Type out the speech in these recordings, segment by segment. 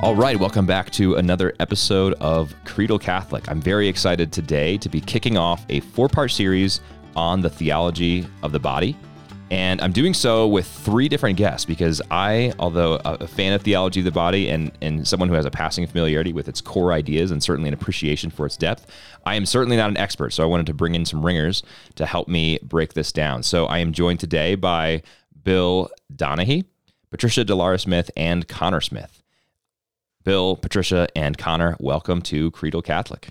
All right, welcome back to another episode of Credal Catholic. I'm very excited today to be kicking off a four part series on the theology of the body. And I'm doing so with three different guests because I, although a fan of theology of the body and, and someone who has a passing familiarity with its core ideas and certainly an appreciation for its depth, I am certainly not an expert. So I wanted to bring in some ringers to help me break this down. So I am joined today by Bill Donahue, Patricia Delara Smith, and Connor Smith. Bill, Patricia, and Connor, welcome to Credal Catholic.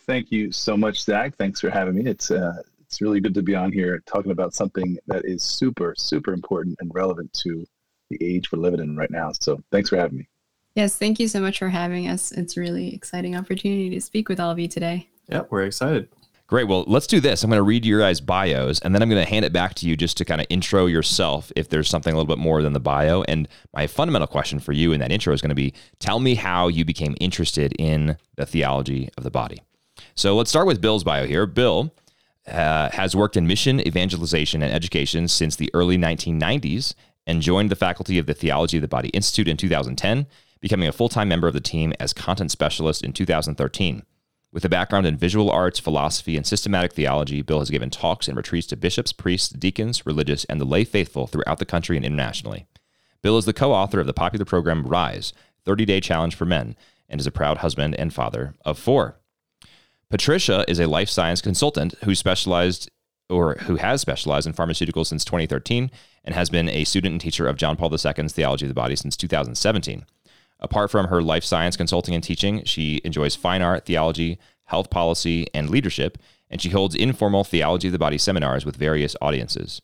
Thank you so much, Zach. Thanks for having me. It's uh, it's really good to be on here talking about something that is super, super important and relevant to the age we're living in right now. So thanks for having me. Yes, thank you so much for having us. It's a really exciting opportunity to speak with all of you today. Yeah, we're excited. Great. Well, let's do this. I'm going to read your guys' bios, and then I'm going to hand it back to you just to kind of intro yourself if there's something a little bit more than the bio. And my fundamental question for you in that intro is going to be tell me how you became interested in the theology of the body. So let's start with Bill's bio here. Bill uh, has worked in mission, evangelization, and education since the early 1990s and joined the faculty of the Theology of the Body Institute in 2010, becoming a full time member of the team as content specialist in 2013. With a background in visual arts, philosophy, and systematic theology, Bill has given talks and retreats to bishops, priests, deacons, religious, and the lay faithful throughout the country and internationally. Bill is the co author of the popular program Rise 30 Day Challenge for Men and is a proud husband and father of four. Patricia is a life science consultant who specialized or who has specialized in pharmaceuticals since 2013 and has been a student and teacher of John Paul II's Theology of the Body since 2017. Apart from her life science consulting and teaching, she enjoys fine art, theology, health policy, and leadership, and she holds informal Theology of the Body seminars with various audiences.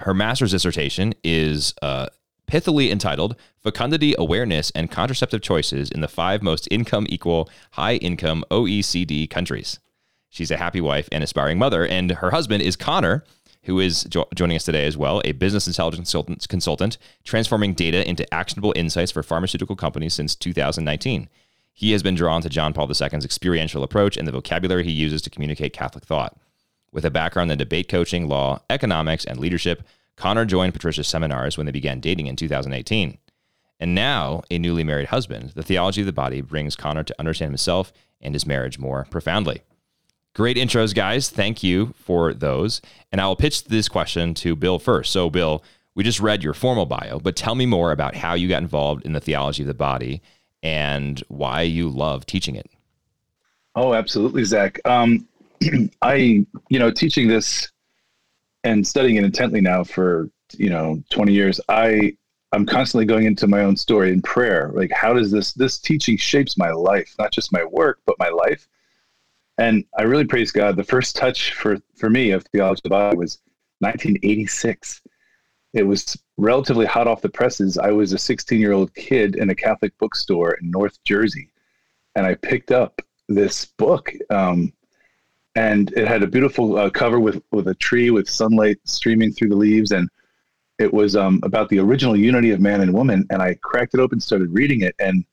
Her master's dissertation is uh, pithily entitled Fecundity Awareness and Contraceptive Choices in the Five Most Income Equal High Income OECD Countries. She's a happy wife and aspiring mother, and her husband is Connor, who is jo- joining us today as well, a business intelligence consultant, consultant, transforming data into actionable insights for pharmaceutical companies since 2019. He has been drawn to John Paul II's experiential approach and the vocabulary he uses to communicate Catholic thought. With a background in debate coaching, law, economics, and leadership, Connor joined Patricia's seminars when they began dating in 2018. And now, a newly married husband, the theology of the body brings Connor to understand himself and his marriage more profoundly. Great intros, guys. Thank you for those. And I will pitch this question to Bill first. So, Bill, we just read your formal bio, but tell me more about how you got involved in the theology of the body and why you love teaching it. Oh, absolutely, Zach. Um, I, you know, teaching this and studying it intently now for you know 20 years i i'm constantly going into my own story in prayer like how does this this teaching shapes my life not just my work but my life and i really praise god. The first touch for for me of theology of the body was 1986 it was relatively hot off the presses. I was a 16 year old kid in a catholic bookstore in north jersey and i picked up this book um, and it had a beautiful uh, cover with with a tree with sunlight streaming through the leaves and it was um, about the original unity of man and woman and i cracked it open started reading it and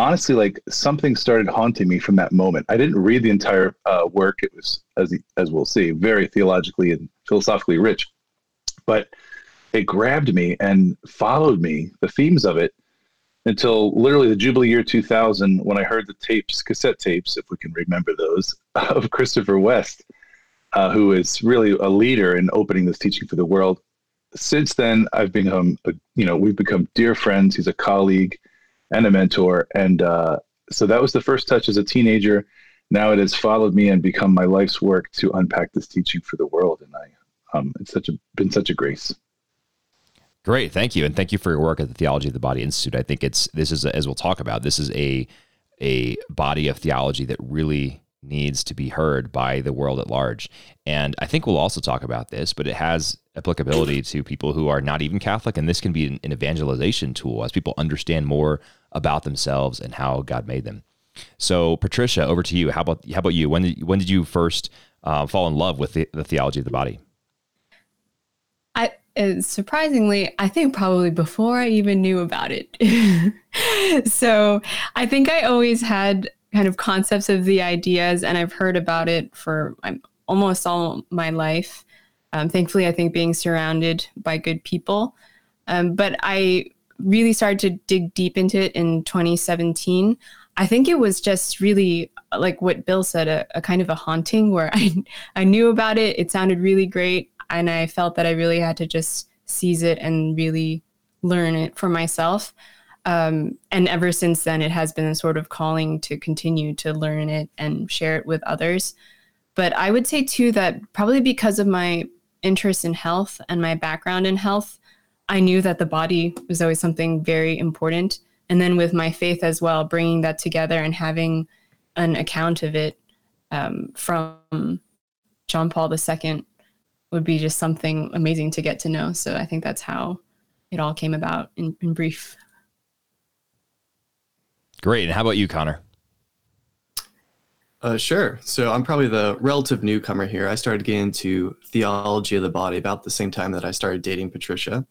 honestly like something started haunting me from that moment i didn't read the entire uh, work it was as as we'll see very theologically and philosophically rich but it grabbed me and followed me the themes of it until literally the Jubilee year 2000 when I heard the tapes, cassette tapes, if we can remember those, of Christopher West, uh, who is really a leader in opening this teaching for the world. Since then, I've become, you know, we've become dear friends. He's a colleague and a mentor. And uh, so that was the first touch as a teenager. Now it has followed me and become my life's work to unpack this teaching for the world. And I, um, it's such a, been such a grace. Great, thank you, and thank you for your work at the Theology of the Body Institute. I think it's this is a, as we'll talk about. This is a a body of theology that really needs to be heard by the world at large. And I think we'll also talk about this, but it has applicability to people who are not even Catholic, and this can be an, an evangelization tool as people understand more about themselves and how God made them. So, Patricia, over to you. How about how about you? When did, when did you first uh, fall in love with the, the theology of the body? I surprisingly, I think probably before I even knew about it. so I think I always had kind of concepts of the ideas, and I've heard about it for um, almost all my life. Um, thankfully, I think being surrounded by good people. Um, but I really started to dig deep into it in 2017, I think it was just really like what Bill said, a, a kind of a haunting where I I knew about it. It sounded really great, and I felt that I really had to just seize it and really learn it for myself. Um, and ever since then, it has been a sort of calling to continue to learn it and share it with others. But I would say too that probably because of my interest in health and my background in health, I knew that the body was always something very important. And then with my faith as well, bringing that together and having an account of it um, from John Paul II would be just something amazing to get to know. So I think that's how it all came about in, in brief. Great. And how about you, Connor? Uh, sure. So I'm probably the relative newcomer here. I started getting into theology of the body about the same time that I started dating Patricia.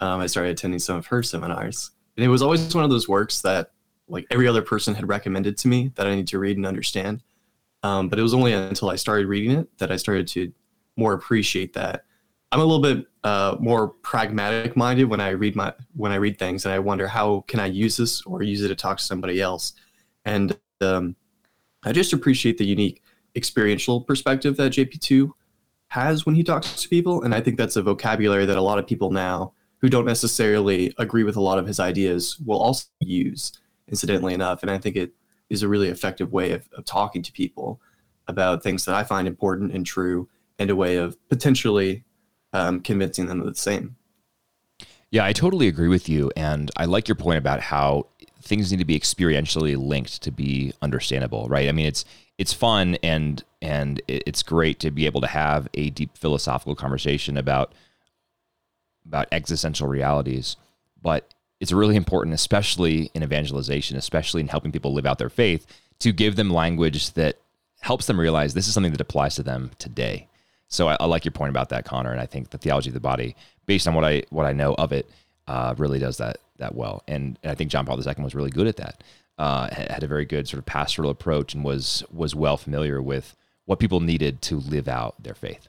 Um, I started attending some of her seminars, and it was always one of those works that, like every other person had recommended to me, that I need to read and understand. Um, but it was only until I started reading it that I started to more appreciate that. I'm a little bit uh, more pragmatic minded when I read my when I read things, and I wonder how can I use this or use it to talk to somebody else. And um, I just appreciate the unique experiential perspective that JP2 has when he talks to people. And I think that's a vocabulary that a lot of people now who don't necessarily agree with a lot of his ideas will also use, incidentally enough. And I think it is a really effective way of, of talking to people about things that I find important and true and a way of potentially um, convincing them of the same. Yeah, I totally agree with you. And I like your point about how things need to be experientially linked to be understandable, right? I mean, it's it's fun and and it's great to be able to have a deep philosophical conversation about about existential realities, but it's really important, especially in evangelization, especially in helping people live out their faith, to give them language that helps them realize this is something that applies to them today. So I, I like your point about that, Connor, and I think the theology of the body, based on what I what I know of it, uh, really does that that well. And, and I think John Paul II was really good at that. Uh, had a very good sort of pastoral approach and was was well familiar with what people needed to live out their faith.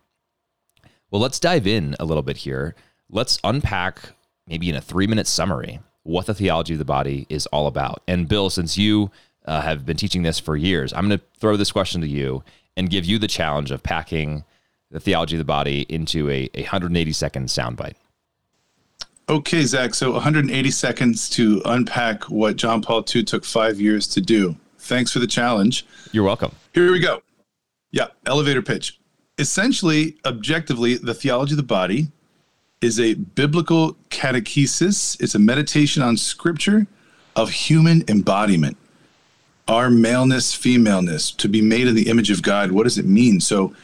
Well, let's dive in a little bit here. Let's unpack maybe in a three minute summary what the theology of the body is all about. And Bill, since you uh, have been teaching this for years, I'm going to throw this question to you and give you the challenge of packing the theology of the body into a, a 180 second soundbite. Okay, Zach. So 180 seconds to unpack what John Paul II took five years to do. Thanks for the challenge. You're welcome. Here we go. Yeah, elevator pitch. Essentially, objectively, the theology of the body is a biblical catechesis. It's a meditation on scripture of human embodiment. Our maleness, femaleness, to be made in the image of God. What does it mean? So,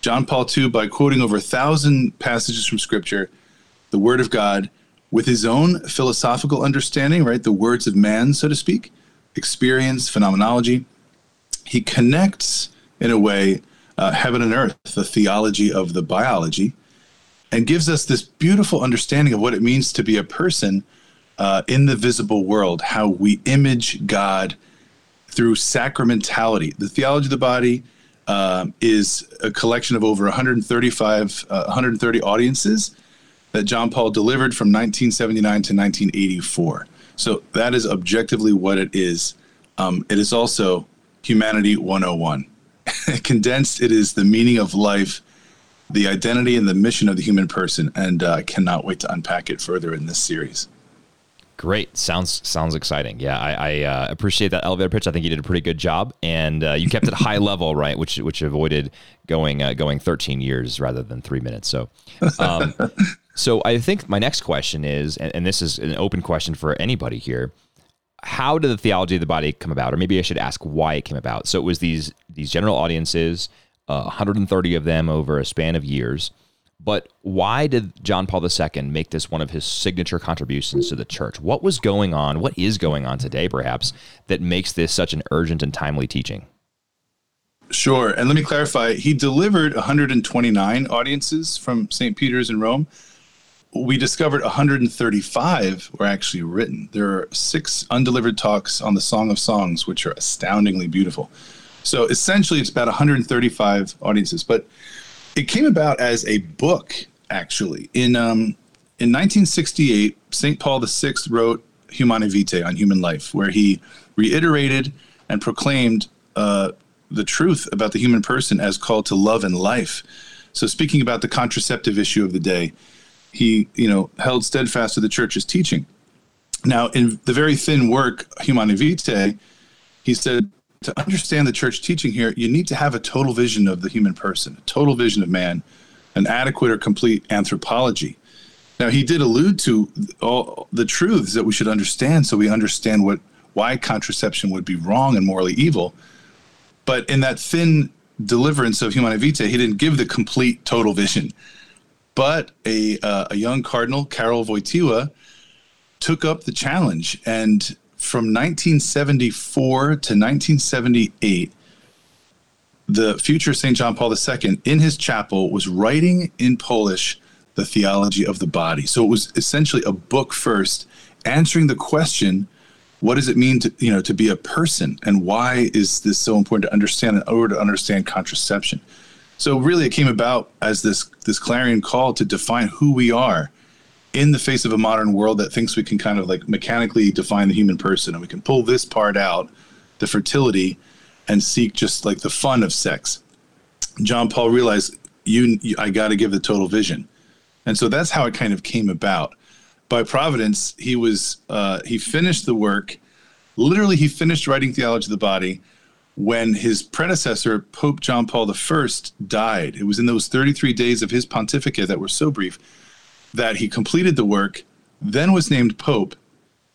John Paul II, by quoting over a thousand passages from scripture, the word of God, with his own philosophical understanding, right? The words of man, so to speak, experience, phenomenology. He connects, in a way, uh, heaven and earth, the theology of the biology, and gives us this beautiful understanding of what it means to be a person uh, in the visible world, how we image God through sacramentality. The theology of the body uh, is a collection of over 135, uh, 130 audiences that John Paul delivered from 1979 to 1984. So that is objectively what it is. Um, it is also Humanity 101. Condensed, it is the meaning of life, the identity and the mission of the human person, and uh, I cannot wait to unpack it further in this series. Great. Sounds sounds exciting. Yeah, I, I uh, appreciate that elevator pitch. I think you did a pretty good job, and uh, you kept it high level, right? Which which avoided going uh, going 13 years rather than three minutes. So, um, so I think my next question is, and, and this is an open question for anybody here. How did the theology of the body come about, or maybe I should ask why it came about? So it was these these general audiences, uh, 130 of them over a span of years. But why did John Paul II make this one of his signature contributions to the church? What was going on? What is going on today, perhaps, that makes this such an urgent and timely teaching? Sure. And let me clarify he delivered 129 audiences from St. Peter's in Rome we discovered 135 were actually written. There are six undelivered talks on the Song of Songs, which are astoundingly beautiful. So essentially, it's about 135 audiences, but it came about as a book actually in um, in 1968, St. Paul VI wrote Humanae Vitae on human life, where he reiterated and proclaimed uh, the truth about the human person as called to love and life. So, speaking about the contraceptive issue of the day, he, you know, held steadfast to the church's teaching. Now, in the very thin work, Humanae Vitae, he said, to understand the church teaching here, you need to have a total vision of the human person, a total vision of man, an adequate or complete anthropology. Now, he did allude to all the truths that we should understand so we understand what why contraception would be wrong and morally evil. But in that thin deliverance of Humanae Vitae, he didn't give the complete total vision. But a, uh, a young cardinal, Karol Wojtyła, took up the challenge. And from 1974 to 1978, the future St. John Paul II in his chapel was writing in Polish the theology of the body. So it was essentially a book first, answering the question what does it mean to you know to be a person and why is this so important to understand in order to understand contraception so really it came about as this this clarion call to define who we are in the face of a modern world that thinks we can kind of like mechanically define the human person and we can pull this part out the fertility and seek just like the fun of sex john paul realized you, you i got to give the total vision and so that's how it kind of came about by providence, he was uh, he finished the work. Literally, he finished writing theology of the body when his predecessor, Pope John Paul I, died. It was in those 33 days of his pontificate that were so brief that he completed the work, then was named Pope,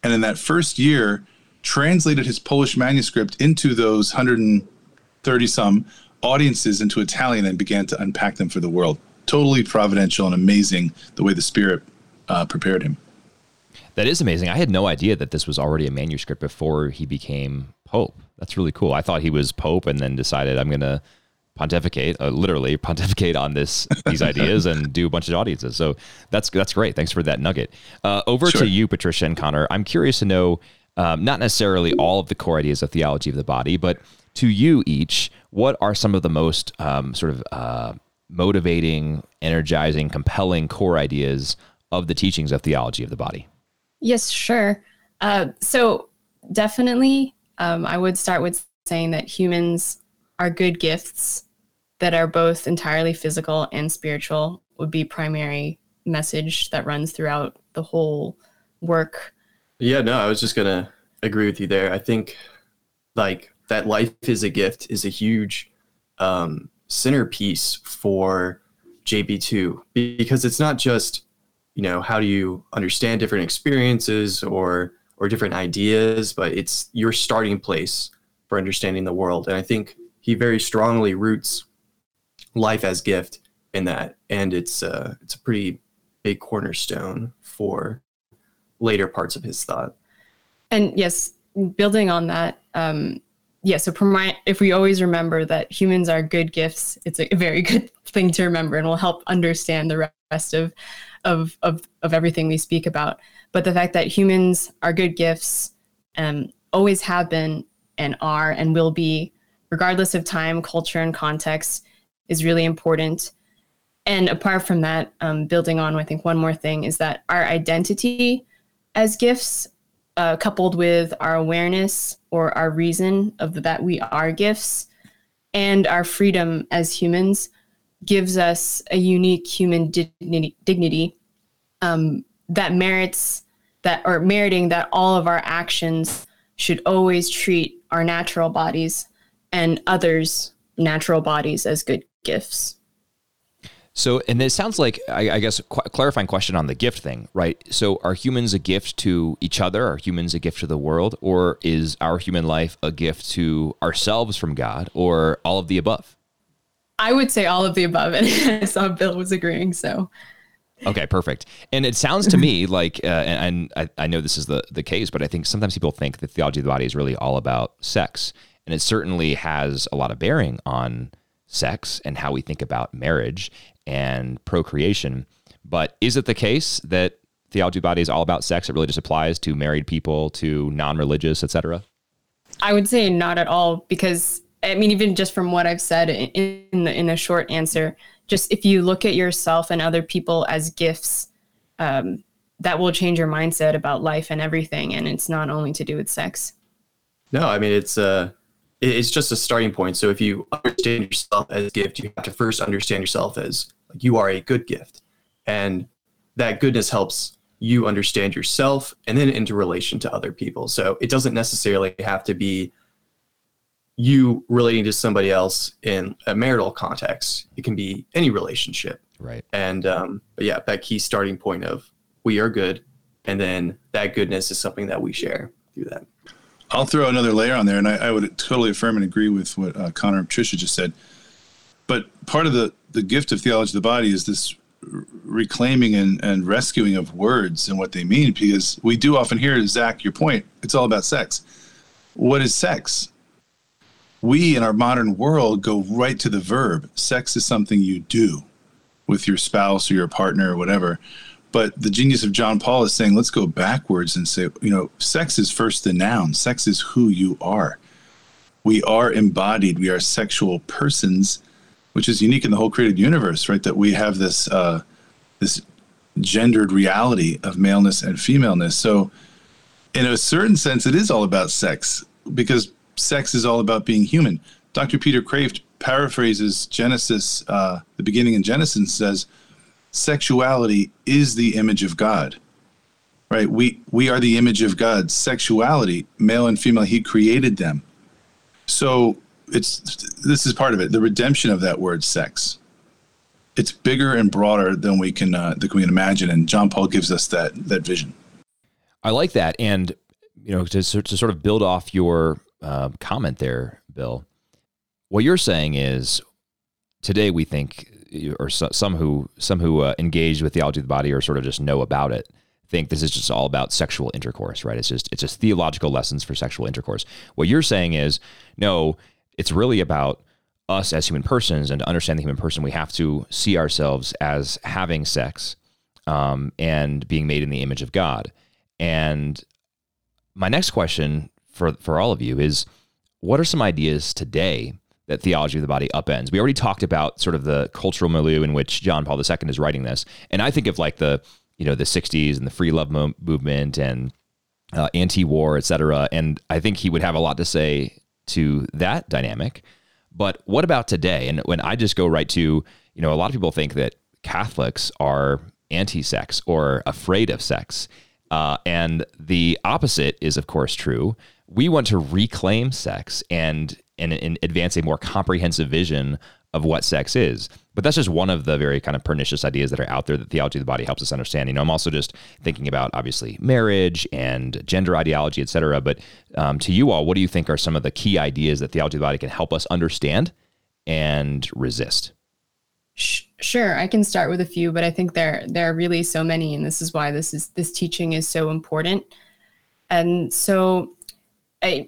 and in that first year, translated his Polish manuscript into those 130 some audiences into Italian and began to unpack them for the world. Totally providential and amazing the way the Spirit uh, prepared him. That is amazing. I had no idea that this was already a manuscript before he became pope. That's really cool. I thought he was pope and then decided I'm going to pontificate, uh, literally pontificate on this these ideas and do a bunch of audiences. So that's that's great. Thanks for that nugget. Uh, over sure. to you, Patricia and Connor. I'm curious to know um, not necessarily all of the core ideas of theology of the body, but to you each, what are some of the most um, sort of uh, motivating, energizing, compelling core ideas of the teachings of theology of the body? Yes, sure. Uh, so definitely, um, I would start with saying that humans are good gifts that are both entirely physical and spiritual would be primary message that runs throughout the whole work. Yeah, no, I was just gonna agree with you there. I think like that life is a gift is a huge um, centerpiece for JP2 because it's not just you know how do you understand different experiences or or different ideas but it's your starting place for understanding the world and i think he very strongly roots life as gift in that and it's uh it's a pretty big cornerstone for later parts of his thought and yes building on that um yeah so my, if we always remember that humans are good gifts it's a very good thing to remember and will help understand the rest of of of of everything we speak about. But the fact that humans are good gifts, um, always have been and are and will be, regardless of time, culture, and context, is really important. And apart from that, um, building on, I think one more thing is that our identity as gifts, uh, coupled with our awareness or our reason of that we are gifts, and our freedom as humans, gives us a unique human dignity, dignity um, that merits that or meriting that all of our actions should always treat our natural bodies and others' natural bodies as good gifts. So, and it sounds like, I, I guess, qu- clarifying question on the gift thing, right? So, are humans a gift to each other? Are humans a gift to the world? Or is our human life a gift to ourselves from God, or all of the above? I would say all of the above, and I saw Bill was agreeing. So, okay, perfect. And it sounds to me like, uh, and, and I, I, know this is the the case, but I think sometimes people think that theology of the body is really all about sex, and it certainly has a lot of bearing on sex and how we think about marriage and procreation. But is it the case that theology of the body is all about sex? It really just applies to married people, to non-religious, etc. I would say not at all, because I mean, even just from what I've said in the in a short answer, just if you look at yourself and other people as gifts, um, that will change your mindset about life and everything. And it's not only to do with sex. No, I mean it's uh it's just a starting point. So if you understand yourself as a gift, you have to first understand yourself as like you are a good gift. And that goodness helps you understand yourself and then into relation to other people. So it doesn't necessarily have to be you relating to somebody else in a marital context. It can be any relationship. Right. And um, but yeah, that key starting point of we are good, and then that goodness is something that we share through that. I'll throw another layer on there, and I, I would totally affirm and agree with what uh, Connor and Patricia just said. But part of the the gift of theology of the body is this reclaiming and, and rescuing of words and what they mean, because we do often hear Zach, your point, it's all about sex. What is sex? We in our modern world go right to the verb. Sex is something you do with your spouse or your partner or whatever. But the genius of John Paul is saying, let's go backwards and say, you know, sex is first the noun. Sex is who you are. We are embodied. We are sexual persons, which is unique in the whole created universe, right? That we have this uh, this gendered reality of maleness and femaleness. So, in a certain sense, it is all about sex because sex is all about being human. Dr. Peter Kreeft paraphrases Genesis, uh, the beginning in Genesis, says, "Sexuality is the image of God." Right? We we are the image of God. Sexuality, male and female, He created them. So it's this is part of it. The redemption of that word, sex. It's bigger and broader than we can uh, than we can imagine, and John Paul gives us that that vision. I like that, and you know, to, to sort of build off your uh, comment there, Bill what you're saying is today we think, or some who some who uh, engage with theology of the body or sort of just know about it think this is just all about sexual intercourse, right? It's just it's just theological lessons for sexual intercourse. What you're saying is no, it's really about us as human persons, and to understand the human person, we have to see ourselves as having sex um, and being made in the image of God. And my next question for for all of you is, what are some ideas today that theology of the body upends. We already talked about sort of the cultural milieu in which John Paul II is writing this, and I think of like the you know the '60s and the free love mo- movement and uh, anti-war, et cetera. And I think he would have a lot to say to that dynamic. But what about today? And when I just go right to you know a lot of people think that Catholics are anti-sex or afraid of sex. Uh, and the opposite is, of course, true. We want to reclaim sex and and, and advance a more comprehensive vision of what sex is. But that's just one of the very kind of pernicious ideas that are out there that theology of the body helps us understand. You know, I'm also just thinking about obviously marriage and gender ideology, et cetera. But um, to you all, what do you think are some of the key ideas that theology of the body can help us understand and resist? Sure, I can start with a few, but I think there there are really so many, and this is why this is this teaching is so important. And so,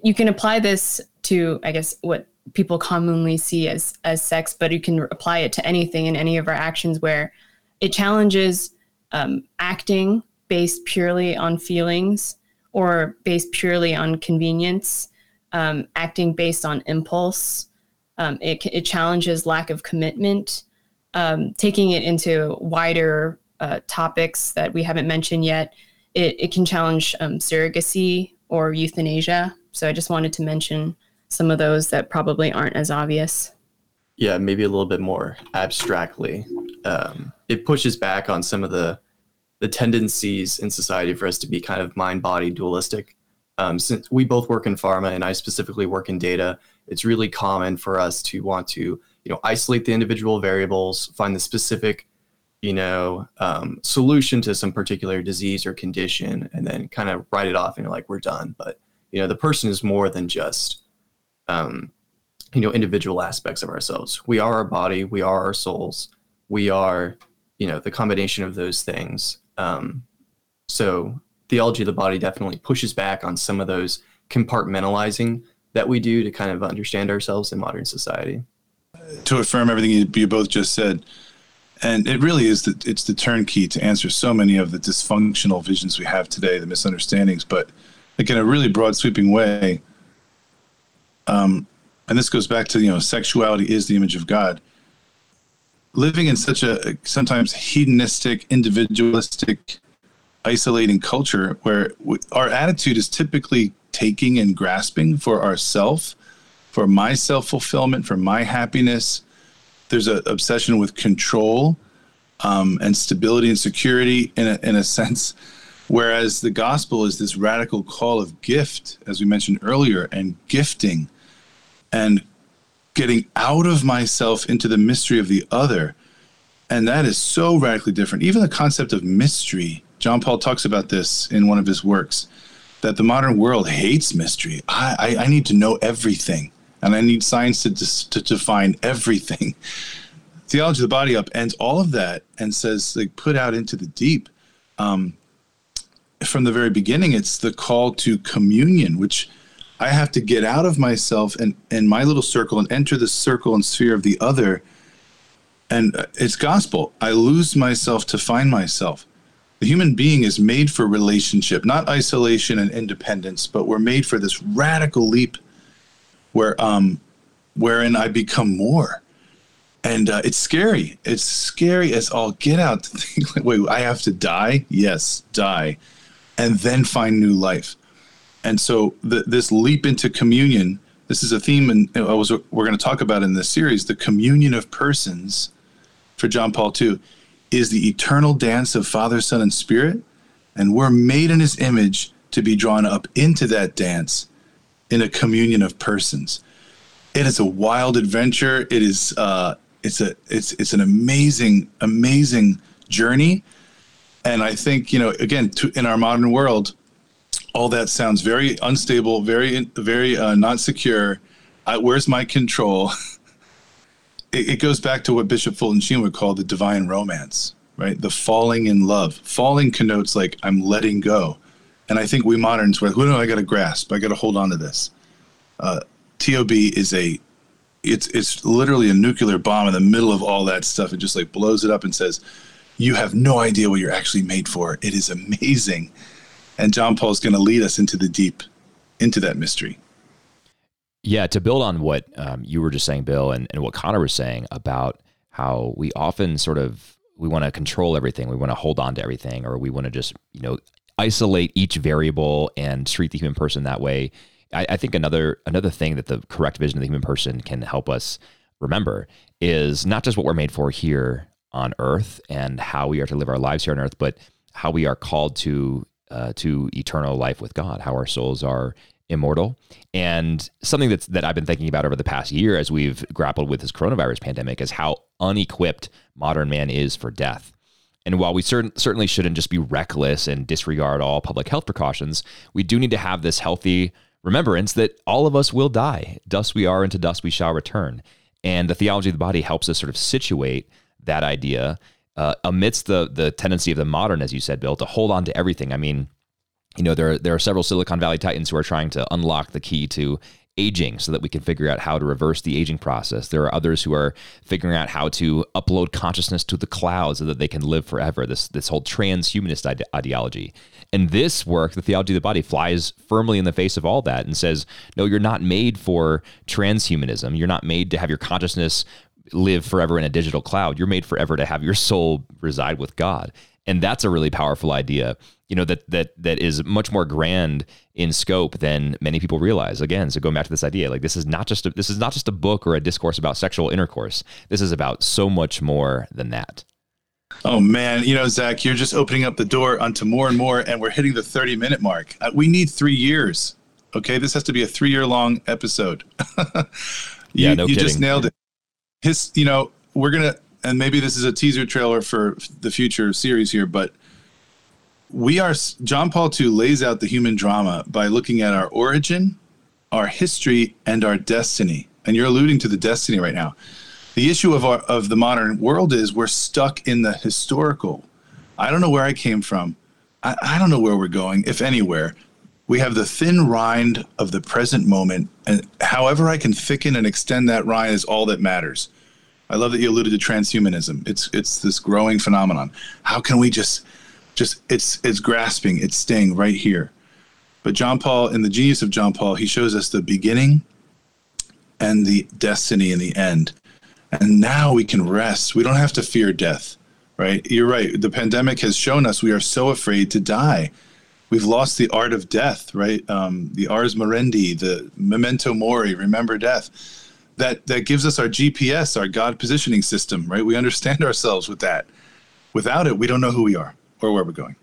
you can apply this to I guess what people commonly see as as sex, but you can apply it to anything in any of our actions where it challenges um, acting based purely on feelings or based purely on convenience, um, acting based on impulse. Um, it, it challenges lack of commitment, um, taking it into wider uh, topics that we haven't mentioned yet. It, it can challenge um, surrogacy or euthanasia. So I just wanted to mention some of those that probably aren't as obvious. Yeah, maybe a little bit more abstractly. Um, it pushes back on some of the the tendencies in society for us to be kind of mind body dualistic. Um, since we both work in pharma and I specifically work in data, it's really common for us to want to you know isolate the individual variables, find the specific you know um, solution to some particular disease or condition, and then kind of write it off and you're like we're done. But you know the person is more than just um, you know individual aspects of ourselves. We are our body we are our souls we are you know the combination of those things. Um, so theology of the body definitely pushes back on some of those compartmentalizing that we do to kind of understand ourselves in modern society. To affirm everything you, you both just said. And it really is the, it's the turnkey to answer so many of the dysfunctional visions we have today the misunderstandings but like in a really broad sweeping way um, and this goes back to you know sexuality is the image of God. living in such a sometimes hedonistic, individualistic, isolating culture where we, our attitude is typically taking and grasping for ourself, for my self fulfillment, for my happiness. There's an obsession with control um, and stability and security in a, in a sense. Whereas the gospel is this radical call of gift, as we mentioned earlier, and gifting and getting out of myself into the mystery of the other. And that is so radically different. Even the concept of mystery, John Paul talks about this in one of his works, that the modern world hates mystery. I, I, I need to know everything, and I need science to, to define everything. Theology of the Body upends all of that and says, like, put out into the deep. Um, from the very beginning, it's the call to communion, which I have to get out of myself and, and my little circle and enter the circle and sphere of the other. And it's gospel. I lose myself to find myself. The human being is made for relationship, not isolation and independence, but we're made for this radical leap where um wherein I become more. And uh, it's scary. It's scary as all get out to think, like, wait, I have to die? Yes, die and then find new life. And so the, this leap into communion, this is a theme, and I was we're going to talk about in this series. The communion of persons for John Paul II is the eternal dance of Father, Son, and Spirit, and we're made in His image to be drawn up into that dance in a communion of persons. It is a wild adventure. It is uh, it's a it's it's an amazing amazing journey and I think, you know, again, to, in our modern world, all that sounds very unstable, very, very uh, not secure. I, where's my control? it, it, goes back to what Bishop Fulton Sheen would call the divine romance, right? The falling in love. Falling connotes like I'm letting go. And I think we moderns, we're well, no, I got to grasp. I got to hold on to this. Uh, TOB is a, it's it's literally a nuclear bomb in the middle of all that stuff. It just like blows it up and says, you have no idea what you're actually made for. It is amazing. And John Paul is going to lead us into the deep, into that mystery. Yeah, to build on what um, you were just saying, Bill, and, and what Connor was saying about how we often sort of we want to control everything, we want to hold on to everything, or we want to just you know isolate each variable and treat the human person that way. I, I think another another thing that the correct vision of the human person can help us remember is not just what we're made for here on earth and how we are to live our lives here on earth, but how we are called to uh, to eternal life with God, how our souls are immortal. And something that's that I've been thinking about over the past year as we've grappled with this coronavirus pandemic is how unequipped modern man is for death. And while we cert- certainly shouldn't just be reckless and disregard all public health precautions, we do need to have this healthy remembrance that all of us will die. Dust we are, and to dust we shall return. And the theology of the body helps us sort of situate that idea uh, amidst the the tendency of the modern, as you said, Bill, to hold on to everything. I mean, you know, there there are several Silicon Valley titans who are trying to unlock the key to aging so that we can figure out how to reverse the aging process. There are others who are figuring out how to upload consciousness to the cloud so that they can live forever. This this whole transhumanist ide- ideology. And this work, the theology of the body, flies firmly in the face of all that and says, no, you're not made for transhumanism. You're not made to have your consciousness live forever in a digital cloud. You're made forever to have your soul reside with God. And that's a really powerful idea, you know, that that that is much more grand in scope than many people realize. Again, so going back to this idea, like this is not just a, this is not just a book or a discourse about sexual intercourse. This is about so much more than that. Oh man, you know, Zach, you're just opening up the door onto more and more, and we're hitting the 30 minute mark. Uh, we need three years. Okay, this has to be a three year long episode. you, yeah, no you kidding. just nailed it his you know we're gonna and maybe this is a teaser trailer for the future series here but we are john paul ii lays out the human drama by looking at our origin our history and our destiny. And you're alluding to the destiny right now. The issue of our of the modern world is we're stuck in the historical. I don't know where i came from. I, I don't know where we're going if anywhere we have the thin rind of the present moment and however i can thicken and extend that rind is all that matters i love that you alluded to transhumanism it's it's this growing phenomenon how can we just just it's it's grasping it's staying right here but john paul in the genius of john paul he shows us the beginning and the destiny and the end And now we can rest. We don't have to fear death, right? You're right. The pandemic has shown us we are so afraid to die. We've lost the art of death, right? Um, the ars moriendi, the memento mori, remember death. That that gives us our GPS, our God positioning system, right? We understand ourselves with that. Without it, we don't know who we are or where we're going.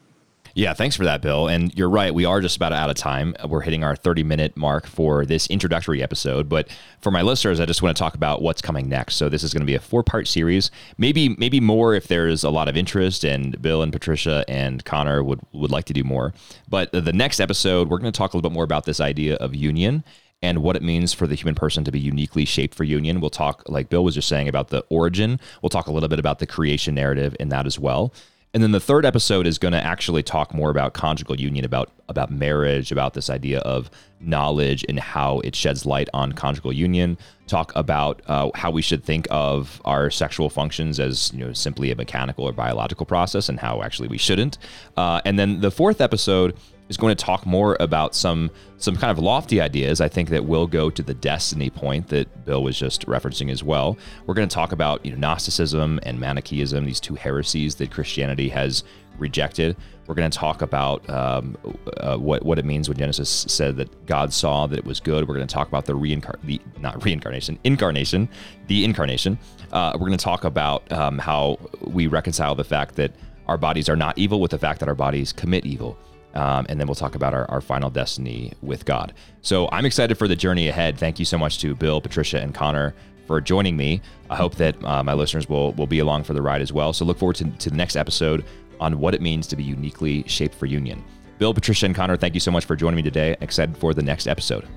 Yeah, thanks for that, Bill. And you're right, we are just about out of time. We're hitting our 30 minute mark for this introductory episode. But for my listeners, I just want to talk about what's coming next. So this is going to be a four part series, maybe maybe more if there's a lot of interest, and Bill and Patricia and Connor would would like to do more. But the next episode, we're going to talk a little bit more about this idea of union and what it means for the human person to be uniquely shaped for union. We'll talk, like Bill was just saying, about the origin. We'll talk a little bit about the creation narrative in that as well. And then the third episode is going to actually talk more about conjugal union, about about marriage, about this idea of knowledge and how it sheds light on conjugal union. Talk about uh, how we should think of our sexual functions as you know simply a mechanical or biological process, and how actually we shouldn't. Uh, and then the fourth episode is going to talk more about some some kind of lofty ideas. I think that will go to the destiny point that Bill was just referencing as well. We're going to talk about you know Gnosticism and Manichaeism, these two heresies that Christianity has rejected. We're going to talk about um, uh, what what it means when Genesis said that God saw that it was good. We're going to talk about the reincarnation, the not reincarnation, incarnation, the incarnation. Uh, we're going to talk about um, how we reconcile the fact that our bodies are not evil with the fact that our bodies commit evil. Um, and then we'll talk about our, our final destiny with God. So I'm excited for the journey ahead. Thank you so much to Bill, Patricia, and Connor for joining me. I hope that uh, my listeners will will be along for the ride as well. So look forward to, to the next episode on what it means to be uniquely shaped for union. Bill, Patricia, and Connor, thank you so much for joining me today. Excited for the next episode.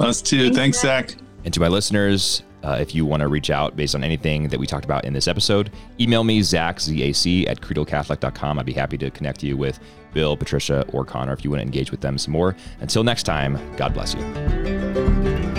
Us too. Thanks, Zach. And to my listeners, uh, if you want to reach out based on anything that we talked about in this episode, email me, Zach, Z-A-C, at credalcatholic.com. I'd be happy to connect you with Bill, Patricia, or Connor if you want to engage with them some more. Until next time, God bless you.